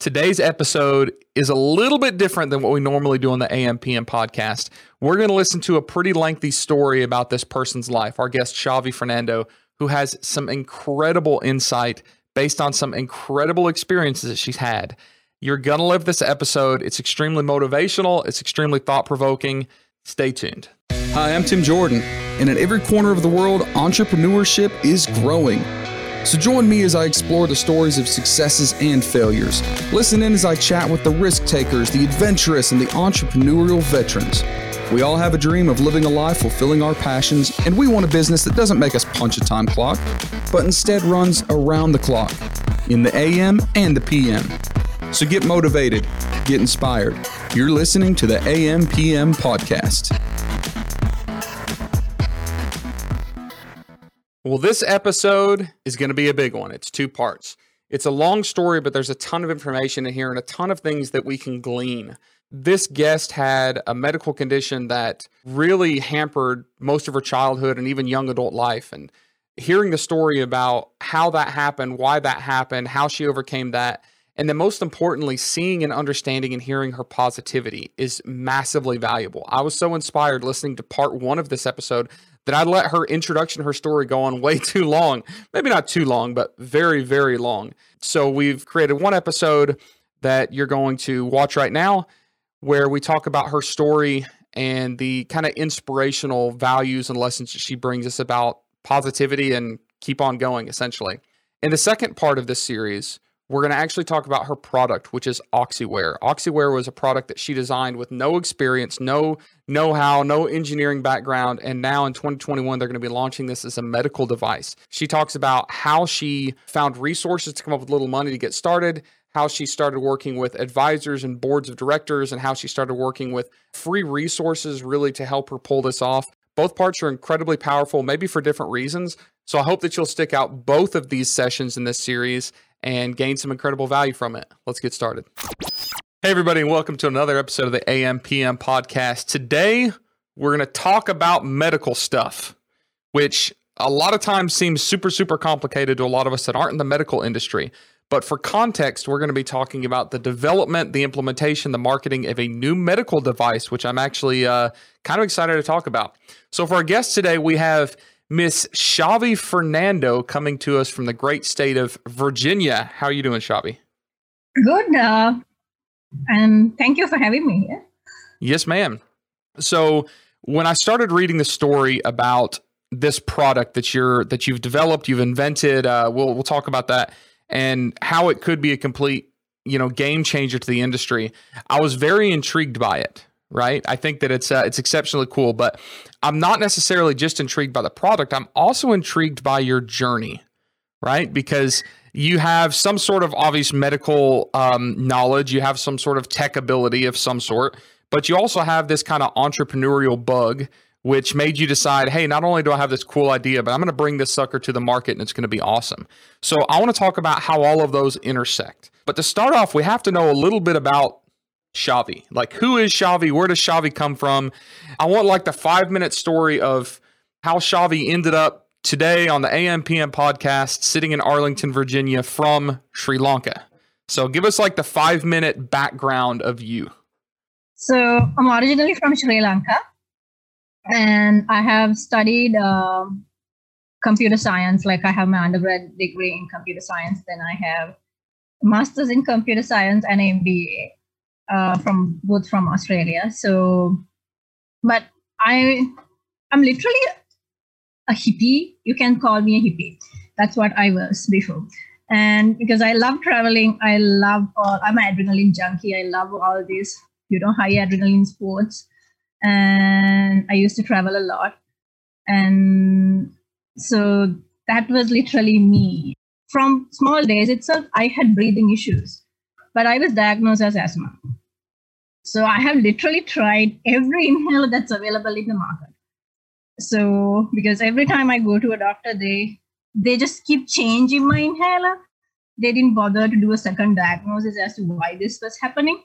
Today's episode is a little bit different than what we normally do on the AMPM podcast. We're going to listen to a pretty lengthy story about this person's life, our guest, Shavi Fernando, who has some incredible insight based on some incredible experiences that she's had. You're going to love this episode. It's extremely motivational, it's extremely thought provoking. Stay tuned. Hi, I'm Tim Jordan, and in every corner of the world, entrepreneurship is growing. So join me as I explore the stories of successes and failures. Listen in as I chat with the risk takers, the adventurous, and the entrepreneurial veterans. We all have a dream of living a life fulfilling our passions, and we want a business that doesn't make us punch a time clock, but instead runs around the clock, in the AM and the PM. So get motivated, get inspired. You're listening to the AM PM podcast. Well, this episode is going to be a big one. It's two parts. It's a long story, but there's a ton of information in here and a ton of things that we can glean. This guest had a medical condition that really hampered most of her childhood and even young adult life. And hearing the story about how that happened, why that happened, how she overcame that, and then most importantly, seeing and understanding and hearing her positivity is massively valuable. I was so inspired listening to part one of this episode that I let her introduction, her story go on way too long. Maybe not too long, but very, very long. So we've created one episode that you're going to watch right now where we talk about her story and the kind of inspirational values and lessons that she brings us about positivity and keep on going, essentially. In the second part of this series, we're going to actually talk about her product, which is OxyWear. OxyWear was a product that she designed with no experience, no know how, no engineering background. And now in 2021, they're going to be launching this as a medical device. She talks about how she found resources to come up with little money to get started, how she started working with advisors and boards of directors, and how she started working with free resources really to help her pull this off. Both parts are incredibly powerful, maybe for different reasons. So I hope that you'll stick out both of these sessions in this series and gain some incredible value from it. Let's get started. Hey, everybody, and welcome to another episode of the AMPM podcast. Today, we're going to talk about medical stuff, which a lot of times seems super, super complicated to a lot of us that aren't in the medical industry. But for context, we're going to be talking about the development, the implementation, the marketing of a new medical device, which I'm actually uh, kind of excited to talk about. So, for our guest today, we have Miss Shavi Fernando coming to us from the great state of Virginia. How are you doing, Shavi? Good. Uh, and thank you for having me here. Yes, ma'am. So when I started reading the story about this product that you're that you've developed, you've invented, uh, we'll we'll talk about that and how it could be a complete you know game changer to the industry. I was very intrigued by it right? I think that it's uh, it's exceptionally cool, but I'm not necessarily just intrigued by the product. I'm also intrigued by your journey, right? Because you have some sort of obvious medical um, knowledge, you have some sort of tech ability of some sort, but you also have this kind of entrepreneurial bug. Which made you decide, hey, not only do I have this cool idea, but I'm going to bring this sucker to the market and it's going to be awesome. So, I want to talk about how all of those intersect. But to start off, we have to know a little bit about Shavi. Like, who is Shavi? Where does Shavi come from? I want like the five minute story of how Shavi ended up today on the AMPM podcast sitting in Arlington, Virginia from Sri Lanka. So, give us like the five minute background of you. So, I'm originally from Sri Lanka and I have studied um, computer science. Like, I have my undergrad degree in computer science, then I have master's in computer science and MBA uh, from both from Australia. So, but I I'm literally a hippie. You can call me a hippie. That's what I was before. And because I love traveling, I love all. I'm an adrenaline junkie. I love all these, you know, high adrenaline sports. And I used to travel a lot. And so that was literally me. From small days itself, I had breathing issues, but I was diagnosed as asthma. So I have literally tried every inhaler that's available in the market. So because every time I go to a doctor, they they just keep changing my inhaler. They didn't bother to do a second diagnosis as to why this was happening.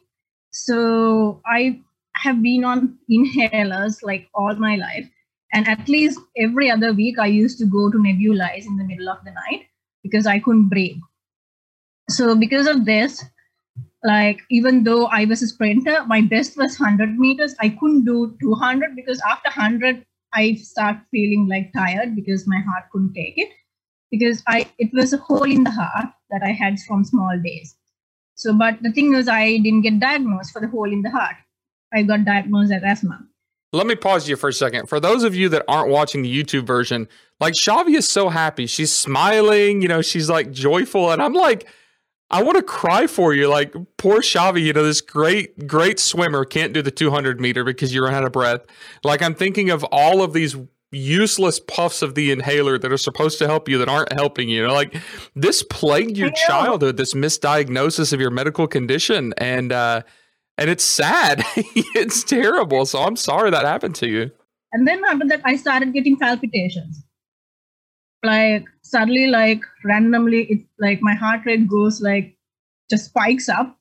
So I have been on inhalers like all my life. And at least every other week, I used to go to nebulize in the middle of the night because I couldn't breathe. So, because of this, like even though i was a sprinter my best was 100 meters i couldn't do 200 because after 100 i start feeling like tired because my heart couldn't take it because i it was a hole in the heart that i had from small days so but the thing was i didn't get diagnosed for the hole in the heart i got diagnosed as asthma let me pause you for a second. For those of you that aren't watching the YouTube version, like Shavi is so happy. She's smiling, you know, she's like joyful. And I'm like, I want to cry for you. Like, poor Shavi, you know, this great, great swimmer can't do the 200 meter because you run out of breath. Like, I'm thinking of all of these useless puffs of the inhaler that are supposed to help you that aren't helping you. you know, like, this plagued your childhood, this misdiagnosis of your medical condition. And, uh, and it's sad. it's terrible. So I'm sorry that happened to you. And then after that, I started getting palpitations. Like suddenly, like randomly, it like my heart rate goes like just spikes up,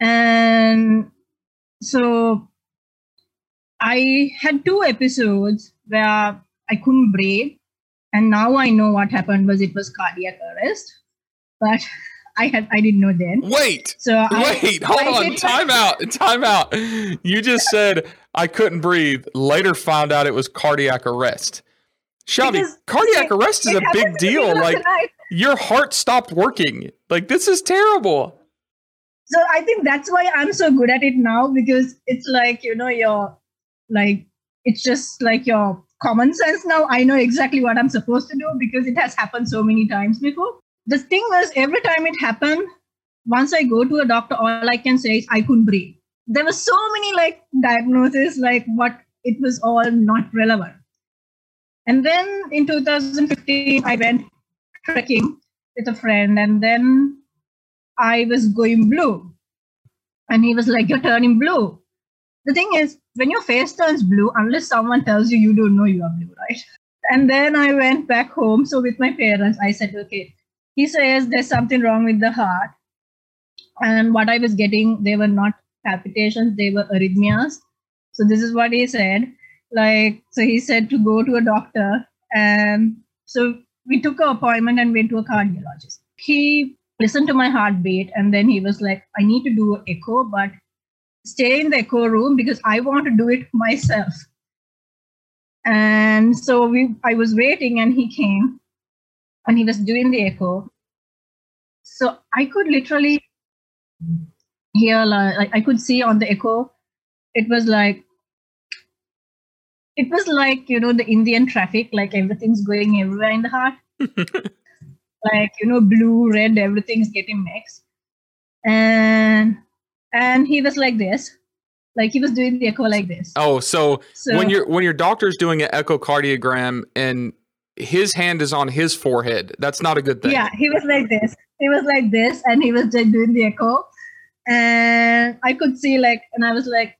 and so I had two episodes where I couldn't breathe, and now I know what happened was it was cardiac arrest, but I had I didn't know then. Wait. So wait, I, hold I on. Time out. Time out. You just said I couldn't breathe. Later found out it was cardiac arrest. Shelby, cardiac it, arrest is a big deal. Like your heart stopped working. Like this is terrible. So I think that's why I'm so good at it now because it's like, you know, your like it's just like your common sense now. I know exactly what I'm supposed to do because it has happened so many times before the thing was every time it happened once i go to a doctor all i can say is i couldn't breathe there were so many like diagnoses like what it was all not relevant and then in 2015 i went trekking with a friend and then i was going blue and he was like you're turning blue the thing is when your face turns blue unless someone tells you you don't know you are blue right and then i went back home so with my parents i said okay he says there's something wrong with the heart. And what I was getting, they were not palpitations, they were arrhythmias. So this is what he said. Like, so he said to go to a doctor. And so we took an appointment and went to a cardiologist. He listened to my heartbeat and then he was like, I need to do an echo, but stay in the echo room because I want to do it myself. And so we I was waiting and he came and he was doing the echo. So I could literally hear, like, I could see on the echo, it was like, it was like, you know, the Indian traffic, like everything's going everywhere in the heart. like, you know, blue, red, everything's getting mixed. And and he was like this like he was doing the echo like this oh so, so when your when your doctor's doing an echocardiogram and his hand is on his forehead. That's not a good thing. Yeah, he was like this. He was like this, and he was just doing the echo, and I could see like, and I was like,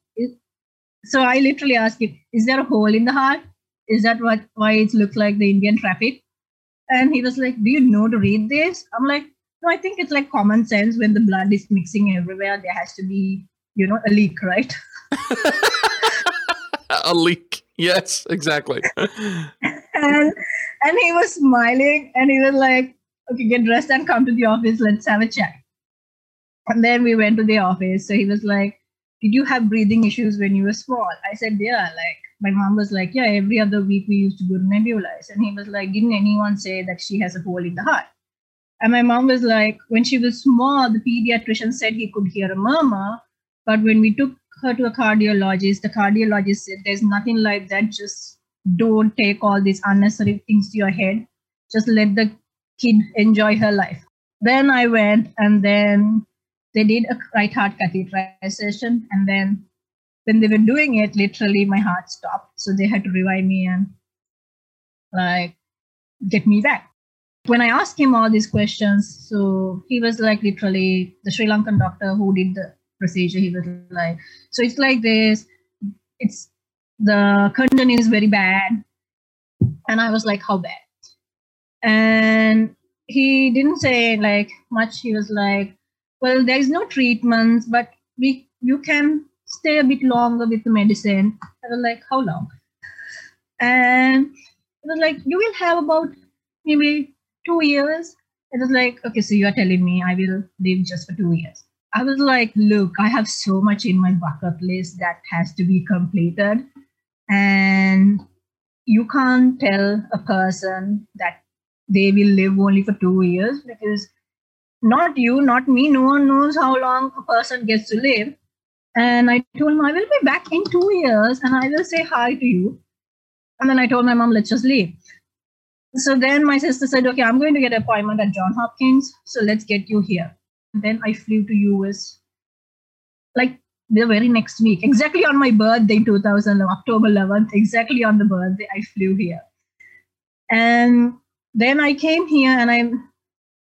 so I literally asked him, "Is there a hole in the heart? Is that what why it looks like the Indian traffic?" And he was like, "Do you know to read this?" I'm like, "No, I think it's like common sense. When the blood is mixing everywhere, there has to be, you know, a leak, right?" a leak. Yes, exactly. and and he was smiling and he was like, okay, get dressed and come to the office. Let's have a chat. And then we went to the office. So he was like, did you have breathing issues when you were small? I said, yeah. Like my mom was like, yeah, every other week we used to go to nebulize. And he was like, didn't anyone say that she has a hole in the heart? And my mom was like, when she was small, the pediatrician said he could hear a murmur. But when we took her to a cardiologist, the cardiologist said, there's nothing like that. Just don't take all these unnecessary things to your head just let the kid enjoy her life then i went and then they did a right heart catheterization and then when they were doing it literally my heart stopped so they had to revive me and like get me back when i asked him all these questions so he was like literally the sri lankan doctor who did the procedure he was like so it's like this it's the content is very bad. And I was like, how bad? And he didn't say like much. He was like, well, there is no treatments, but we you can stay a bit longer with the medicine. I was like, how long? And it was like, you will have about maybe two years. It was like, okay, so you are telling me I will live just for two years. I was like, look, I have so much in my bucket list that has to be completed. And you can't tell a person that they will live only for two years because not you, not me, no one knows how long a person gets to live. And I told him, I will be back in two years and I will say hi to you. And then I told my mom, let's just leave. So then my sister said, okay, I'm going to get an appointment at John Hopkins. So let's get you here. And then I flew to US like the very next week, exactly on my birthday, 2000, October 11th, exactly on the birthday, I flew here. And then I came here and I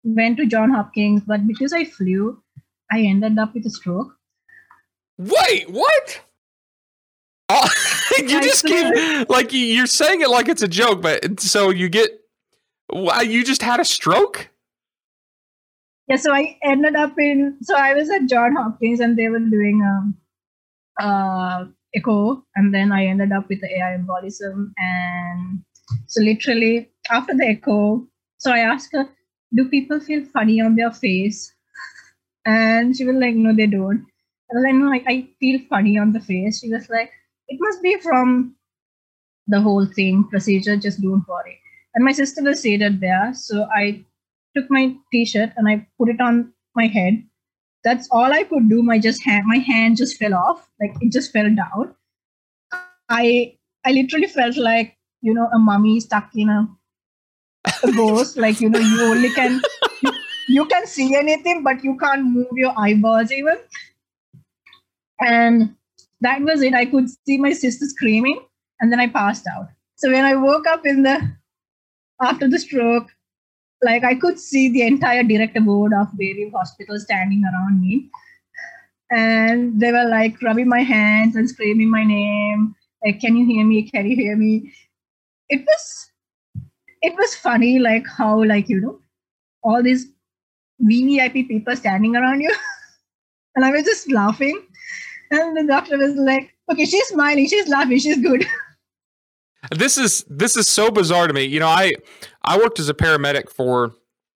went to John Hopkins, but because I flew, I ended up with a stroke. Wait, what? Oh, you just keep like you're saying it like it's a joke, but so you get why you just had a stroke. Yeah, so I ended up in so I was at John Hopkins and they were doing um uh echo and then I ended up with the air embolism and so literally after the echo, so I asked her, do people feel funny on their face? And she was like, no, they don't. I was like, no, I, I feel funny on the face. She was like, it must be from the whole thing procedure. Just don't worry. And my sister was seated there, so I took my t-shirt and I put it on my head. That's all I could do. My just hand, my hand just fell off, like it just fell down. I I literally felt like you know a mummy stuck in a, ghost. like you know you only can you can see anything, but you can't move your eyeballs even. And that was it. I could see my sister screaming, and then I passed out. So when I woke up in the after the stroke, like I could see the entire director board of various hospitals standing around me. And they were like rubbing my hands and screaming my name. Like, can you hear me? Can you hear me? It was it was funny, like how, like, you know, all these VIP people standing around you. and I was just laughing. And the doctor was like, okay, she's smiling, she's laughing, she's good. This is this is so bizarre to me. You know, I I worked as a paramedic for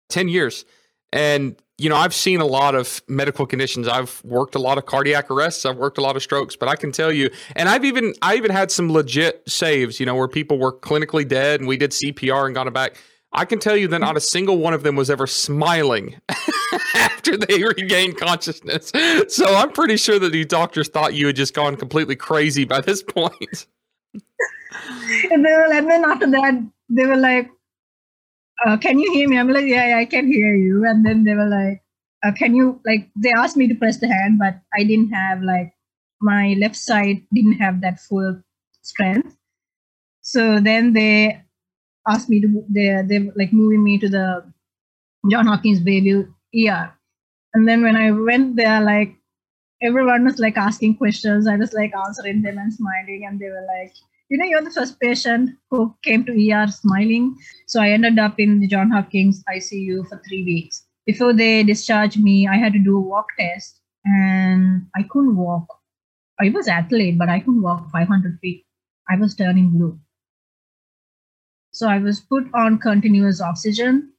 10 years and you know, I've seen a lot of medical conditions. I've worked a lot of cardiac arrests. I've worked a lot of strokes, but I can tell you, and I've even I even had some legit saves. You know, where people were clinically dead, and we did CPR and got them back. I can tell you that not a single one of them was ever smiling after they regained consciousness. So I'm pretty sure that the doctors thought you had just gone completely crazy by this point. and, they were, and then after that, they were like, uh, "Can you hear me?" I'm like, "Yeah, yeah, I can hear you." And then they were like, uh, "Can you like?" They asked me to press the hand, but I didn't have like my left side didn't have that full strength. So then they asked me to they they like moving me to the John Hopkins Bayview ER. And then when I went there, like everyone was like asking questions. I was like answering them and smiling, and they were like, you know, you're the first patient who came to ER smiling. So I ended up in the John Hopkins ICU for three weeks. Before they discharged me, I had to do a walk test and I couldn't walk. I was athlete, but I couldn't walk 500 feet. I was turning blue. So I was put on continuous oxygen.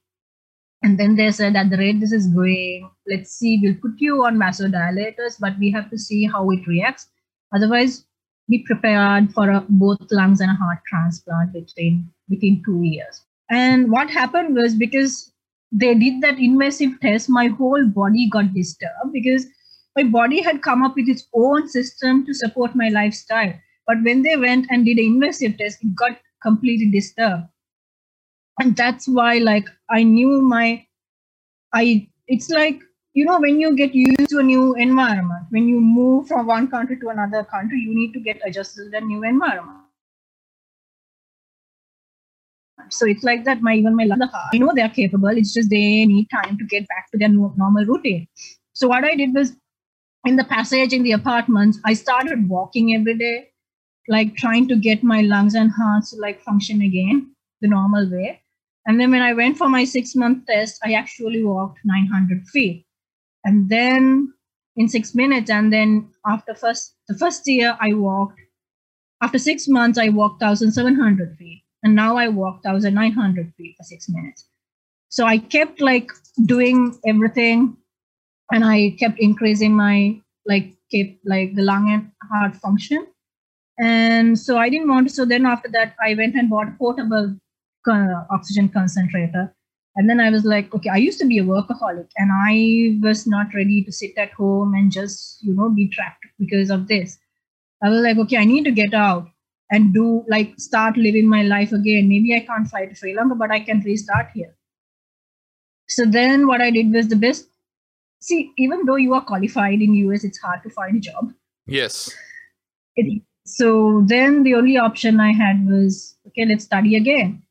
And then they said, at the rate this is going, let's see, we'll put you on vasodilators, but we have to see how it reacts. Otherwise, be prepared for a, both lungs and a heart transplant within within two years. And what happened was because they did that invasive test, my whole body got disturbed because my body had come up with its own system to support my lifestyle. But when they went and did an invasive test, it got completely disturbed. And that's why, like, I knew my, I, it's like you know when you get used to a new environment when you move from one country to another country you need to get adjusted to the new environment. So it's like that my even my i know they're capable it's just they need time to get back to their normal routine. So what i did was in the passage in the apartments i started walking every day like trying to get my lungs and hearts to like function again the normal way. And then when i went for my six month test i actually walked 900 feet and then in six minutes and then after first the first year i walked after six months i walked 1700 feet and now i walk 1900 feet for six minutes so i kept like doing everything and I kept increasing my like kept like the lung and heart function. And so I didn't want to. So then after that, I went and bought a portable uh, oxygen concentrator. And then I was like, okay, I used to be a workaholic and I was not ready to sit at home and just, you know, be trapped because of this. I was like, okay, I need to get out and do like start living my life again. Maybe I can't fly to Sri Lanka, but I can restart here. So then what I did was the best. See, even though you are qualified in US, it's hard to find a job. Yes. It, so then the only option I had was okay, let's study again.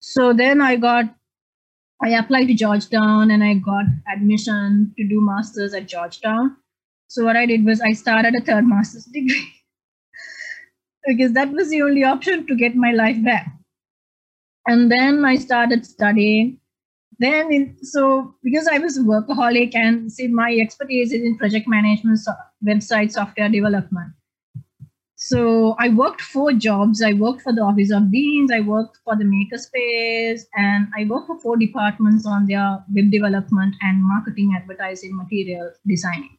So then I got I applied to Georgetown and I got admission to do masters at Georgetown. So what I did was I started a third master's degree because that was the only option to get my life back. And then I started studying. Then, so because I was a workaholic and see, my expertise is in project management, so, website software development. So I worked four jobs. I worked for the Office of Deans, I worked for the Makerspace, and I worked for four departments on their web development and marketing, advertising, material designing.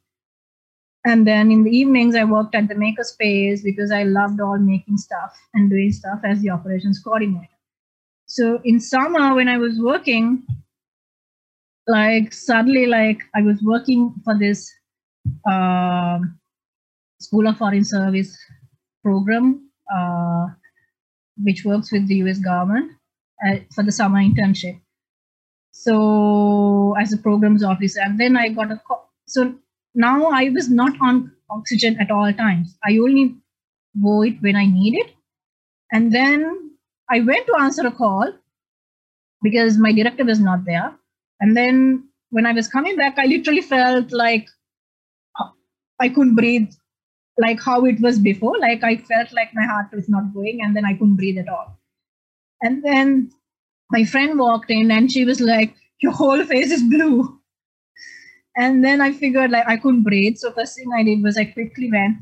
And then in the evenings, I worked at the Makerspace because I loved all making stuff and doing stuff as the operations coordinator. So in summer, when I was working, like suddenly, like I was working for this uh, School of Foreign Service program, uh, which works with the US government uh, for the summer internship. So as a programs officer, and then I got a call. So now I was not on oxygen at all times. I only wore it when I need it. And then I went to answer a call because my director was not there. And then when I was coming back, I literally felt like I couldn't breathe like how it was before. Like I felt like my heart was not going and then I couldn't breathe at all. And then my friend walked in and she was like, Your whole face is blue. And then I figured like I couldn't breathe. So first thing I did was I quickly went.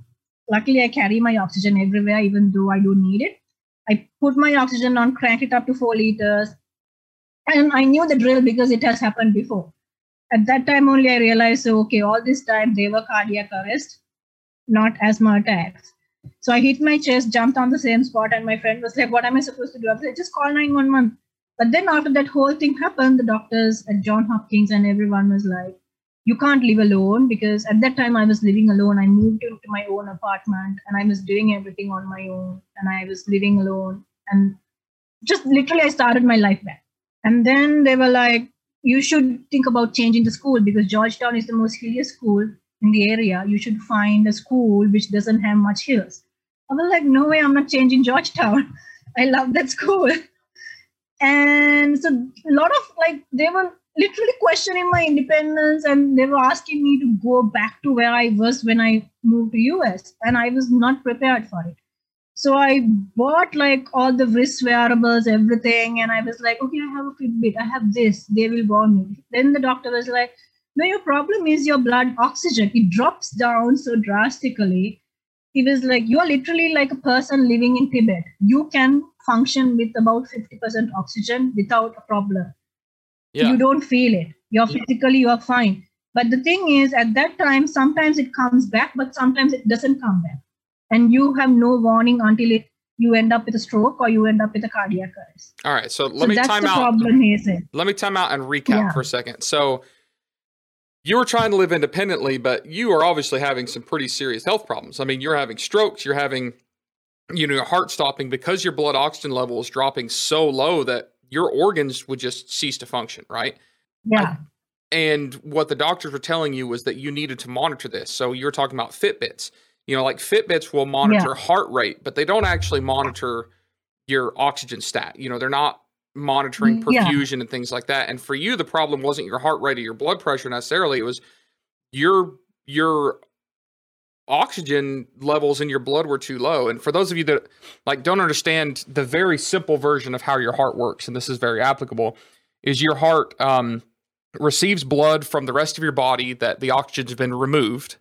Luckily I carry my oxygen everywhere, even though I don't need it. I put my oxygen on, cranked it up to four liters. And I knew the drill because it has happened before. At that time only I realized, so okay, all this time they were cardiac arrest, not asthma attacks. So I hit my chest, jumped on the same spot, and my friend was like, What am I supposed to do? I said, Just call 911. But then after that whole thing happened, the doctors at John Hopkins and everyone was like, you can't live alone because at that time I was living alone. I moved into my own apartment and I was doing everything on my own and I was living alone and just literally I started my life back. And then they were like, you should think about changing the school because Georgetown is the most hilliest school in the area. You should find a school which doesn't have much hills. I was like, no way, I'm not changing Georgetown. I love that school. And so a lot of like they were literally questioning my independence and they were asking me to go back to where I was when I moved to US and I was not prepared for it. So I bought like all the wrist wearables, everything, and I was like, okay, I have a Fitbit, I have this, they will warn me. Then the doctor was like, no, your problem is your blood oxygen. It drops down so drastically. He was like, you're literally like a person living in Tibet. You can function with about 50% oxygen without a problem yeah. you don't feel it you're physically you're fine but the thing is at that time sometimes it comes back but sometimes it doesn't come back and you have no warning until it you end up with a stroke or you end up with a cardiac arrest all right so let so me time out problem, let me time out and recap yeah. for a second so you were trying to live independently but you are obviously having some pretty serious health problems i mean you're having strokes you're having you know your heart stopping because your blood oxygen level is dropping so low that your organs would just cease to function, right? Yeah. and what the doctors were telling you was that you needed to monitor this. So you're talking about Fitbits. You know, like Fitbits will monitor yeah. heart rate, but they don't actually monitor your oxygen stat. You know, they're not monitoring perfusion yeah. and things like that. And for you, the problem wasn't your heart rate or your blood pressure necessarily. It was your your oxygen levels in your blood were too low. And for those of you that like don't understand the very simple version of how your heart works, and this is very applicable, is your heart um, receives blood from the rest of your body that the oxygen's been removed,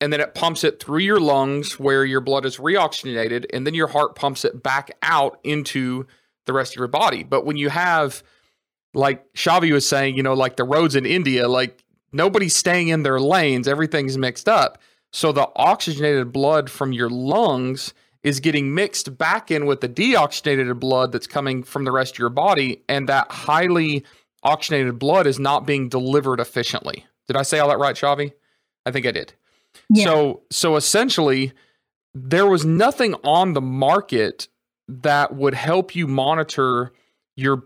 and then it pumps it through your lungs where your blood is reoxygenated, and then your heart pumps it back out into the rest of your body. But when you have like Shavi was saying, you know, like the roads in India, like nobody's staying in their lanes. Everything's mixed up. So the oxygenated blood from your lungs is getting mixed back in with the deoxygenated blood that's coming from the rest of your body. And that highly oxygenated blood is not being delivered efficiently. Did I say all that right, Shavi? I think I did. Yeah. So so essentially there was nothing on the market that would help you monitor your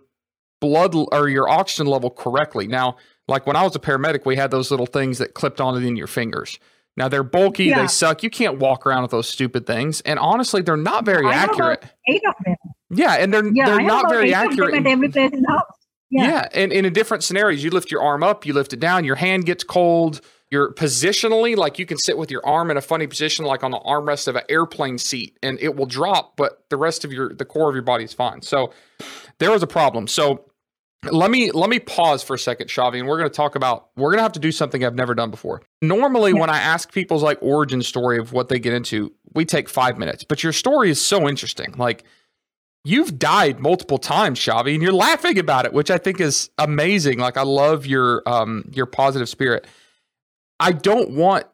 blood or your oxygen level correctly. Now, like when I was a paramedic, we had those little things that clipped on in your fingers. Now they're bulky, yeah. they suck. You can't walk around with those stupid things. And honestly, they're not very I accurate. eight of them. Yeah, and they're yeah, they're not very accurate. At every place in the house. Yeah. yeah, and, and in different scenarios, you lift your arm up, you lift it down, your hand gets cold. You're positionally like you can sit with your arm in a funny position, like on the armrest of an airplane seat, and it will drop, but the rest of your the core of your body is fine. So there was a problem. So let me let me pause for a second, Shavi, and we're going to talk about we're going to have to do something I've never done before. Normally, when I ask people's like origin story of what they get into, we take five minutes. But your story is so interesting. Like you've died multiple times, Shavi, and you're laughing about it, which I think is amazing. Like I love your um your positive spirit. I don't want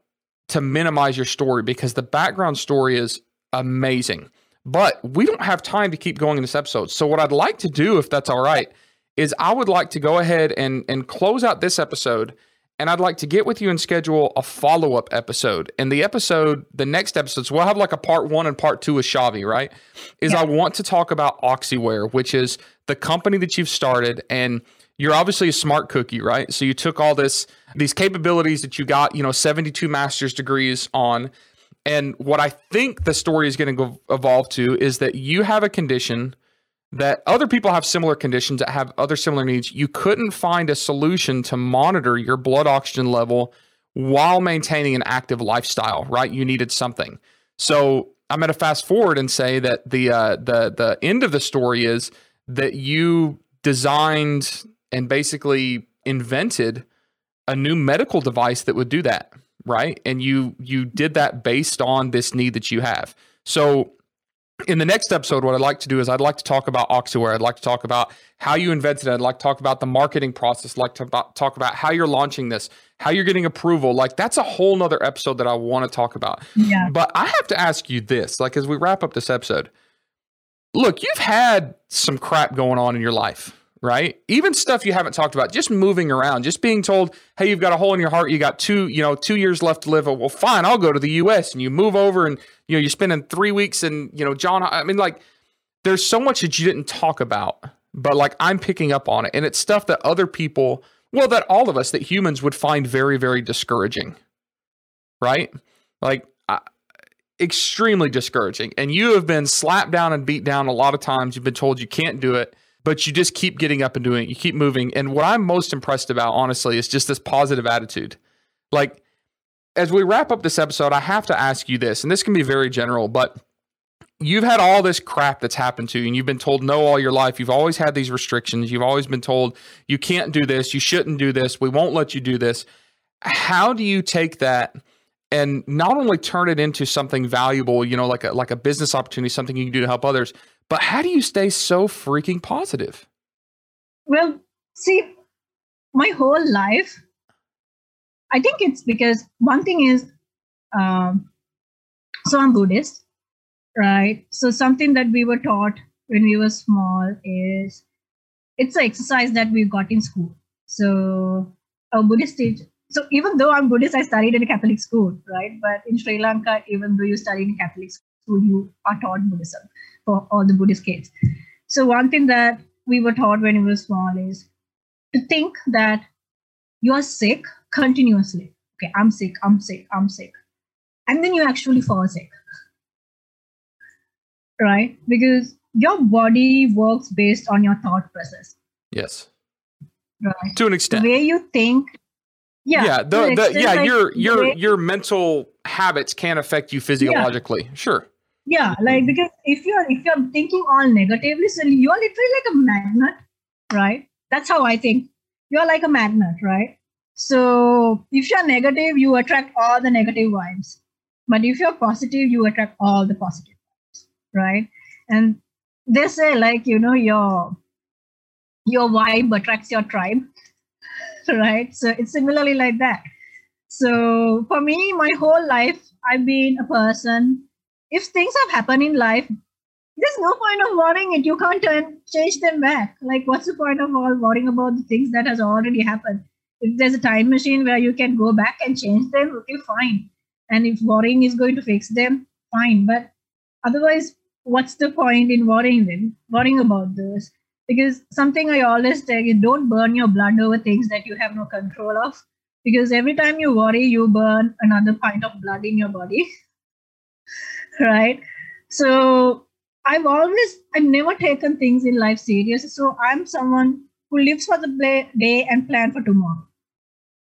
to minimize your story because the background story is amazing. But we don't have time to keep going in this episode. So what I'd like to do, if that's all right is I would like to go ahead and and close out this episode and I'd like to get with you and schedule a follow up episode. And the episode, the next episode, so we'll have like a part one and part two with Shavi, right? Is yeah. I want to talk about OxyWear, which is the company that you've started. And you're obviously a smart cookie, right? So you took all this, these capabilities that you got, you know, 72 master's degrees on. And what I think the story is going to evolve to is that you have a condition that other people have similar conditions that have other similar needs. You couldn't find a solution to monitor your blood oxygen level while maintaining an active lifestyle, right? You needed something. So I'm going to fast forward and say that the uh, the the end of the story is that you designed and basically invented a new medical device that would do that, right? And you you did that based on this need that you have. So in the next episode, what I'd like to do is I'd like to talk about OxyWear. I'd like to talk about how you invented it. I'd like to talk about the marketing process. I'd like to about, talk about how you're launching this, how you're getting approval. Like that's a whole nother episode that I want to talk about. Yeah. But I have to ask you this, like as we wrap up this episode, look, you've had some crap going on in your life right? Even stuff you haven't talked about, just moving around, just being told, "Hey, you've got a hole in your heart. You got two, you know, two years left to live." Oh, well, fine, I'll go to the U.S. and you move over, and you know, you're spending three weeks, and you know, John. I mean, like, there's so much that you didn't talk about, but like I'm picking up on it, and it's stuff that other people, well, that all of us, that humans would find very, very discouraging, right? Like. Extremely discouraging and you have been slapped down and beat down a lot of times you've been told you can't do it but you just keep getting up and doing it. You keep moving. And what I'm most impressed about, honestly, is just this positive attitude. Like, as we wrap up this episode, I have to ask you this, and this can be very general, but you've had all this crap that's happened to you, and you've been told no all your life. You've always had these restrictions. You've always been told you can't do this, you shouldn't do this, we won't let you do this. How do you take that? and not only turn it into something valuable, you know, like a like a business opportunity, something you can do to help others, but how do you stay so freaking positive? Well, see, my whole life, I think it's because one thing is, um, so I'm Buddhist, right? So something that we were taught when we were small is it's an exercise that we got in school. So a Buddhist teacher, so even though I'm Buddhist, I studied in a Catholic school, right? But in Sri Lanka, even though you study in a Catholic school, you are taught Buddhism for all the Buddhist kids. So one thing that we were taught when we were small is to think that you are sick continuously. Okay, I'm sick, I'm sick, I'm sick. And then you actually fall sick. Right? Because your body works based on your thought process. Yes. Right. To an extent. The way you think yeah, yeah, the, the, yeah, like, your your your mental habits can affect you physiologically. Yeah. Sure. Yeah, like because if you're if you're thinking all negatively, so you're literally like a magnet, right? That's how I think. You're like a magnet, right? So if you're negative, you attract all the negative vibes. But if you're positive, you attract all the positive vibes, right? And they say like you know your your vibe attracts your tribe right? So it's similarly like that. So for me, my whole life, I've been a person. If things have happened in life, there's no point of worrying it. You can't turn change them back. Like, what's the point of all worrying about the things that has already happened? If there's a time machine where you can go back and change them, okay, fine. And if worrying is going to fix them, fine. But otherwise, what's the point in worrying them, worrying about those? Because something I always tell you, don't burn your blood over things that you have no control of. Because every time you worry, you burn another pint of blood in your body. right? So I've always, I've never taken things in life serious. So I'm someone who lives for the day and plan for tomorrow.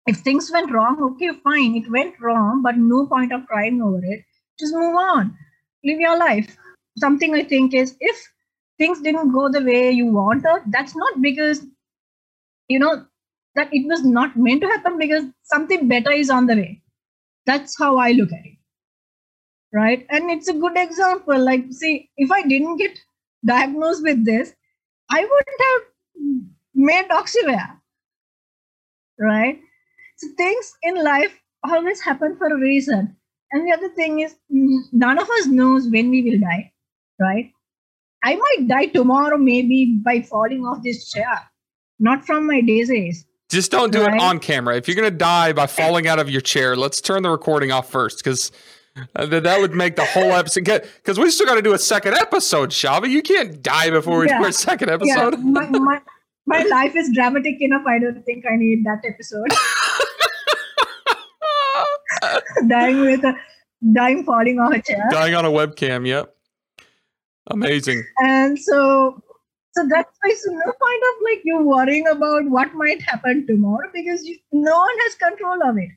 If things went wrong, okay, fine, it went wrong, but no point of crying over it. Just move on, live your life. Something I think is if things didn't go the way you wanted, that's not because, you know, that it was not meant to happen because something better is on the way. That's how I look at it right? And it's a good example. Like, see, if I didn't get diagnosed with this, I wouldn't have made OxyWear, right? So things in life always happen for a reason. And the other thing is, none of us knows when we will die, right? I might die tomorrow, maybe by falling off this chair, not from my disease. Just don't do right? it on camera. If you're going to die by falling out of your chair, let's turn the recording off first because uh, that would make the whole episode because we still got to do a second episode, Shava. You can't die before we yeah. do a second episode. Yeah. My, my, my life is dramatic enough. I don't think I need that episode. dying with a dying falling off a chair. Dying on a webcam. Yep. Amazing. And so so that's why so no point of like you worrying about what might happen tomorrow because you, no one has control of it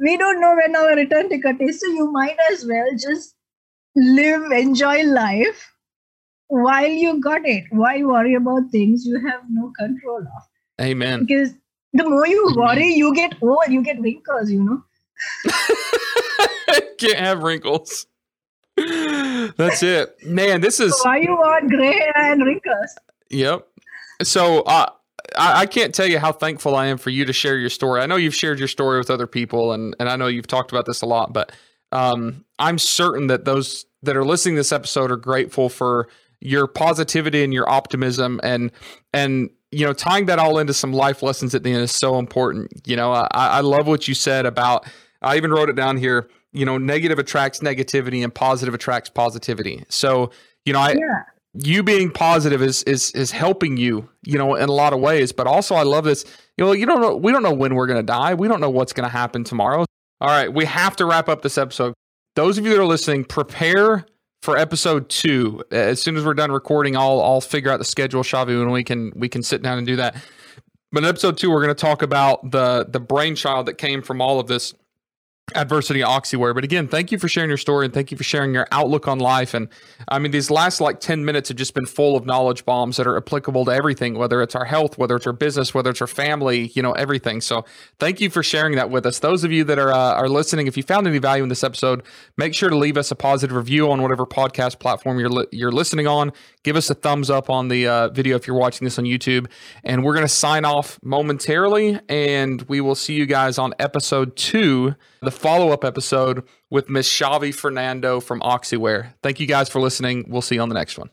we don't know when our return ticket is. So you might as well just live, enjoy life while you got it. Why worry about things you have no control of? Amen. Because the more you worry, you get old, you get wrinkles, you know. Can't have wrinkles. That's it. Man, this is why you want gray and wrinkles. Yep. So uh I, I, can't tell you how thankful I am for you to share your story. I know you've shared your story with other people, and and I know you've talked about this a lot, but um, I'm certain that those that are listening to this episode are grateful for your positivity and your optimism, and and you know tying that all into some life lessons at the end is so important. You know, I, I love what you said about. I even wrote it down here. You know, negative attracts negativity, and positive attracts positivity. So you know, I. Yeah you being positive is is is helping you, you know, in a lot of ways. But also, I love this. You know, you don't know. We don't know when we're to die. We don't know what's to happen tomorrow. All right, we have to wrap up this episode. Those of you that are listening, prepare for episode two. As soon as we're done recording, I'll I'll figure out the schedule, Shavi, and we can we can sit down and do that. But in episode two, we're going to talk about the the brainchild that came from all of this adversity OxyWear. But again thank you for sharing your story and thank you for sharing your outlook on life. And i mean these last like 10 minutes have just been full of knowledge bombs that are applicable to everything whether it's our health whether it's our business whether it's our family you know everything. So thank you for sharing that with us. Those of you that are uh, are listening if you found any value in this episode make sure to leave us a positive review on whatever podcast platform you're li- you're listening on give us a thumbs up on the uh, video if you're watching this on youtube and we're going to sign off momentarily and we will see you guys on episode 2 the follow up episode with Miss Shavi Fernando from OxyWear. Thank you guys for listening. We'll see you on the next one.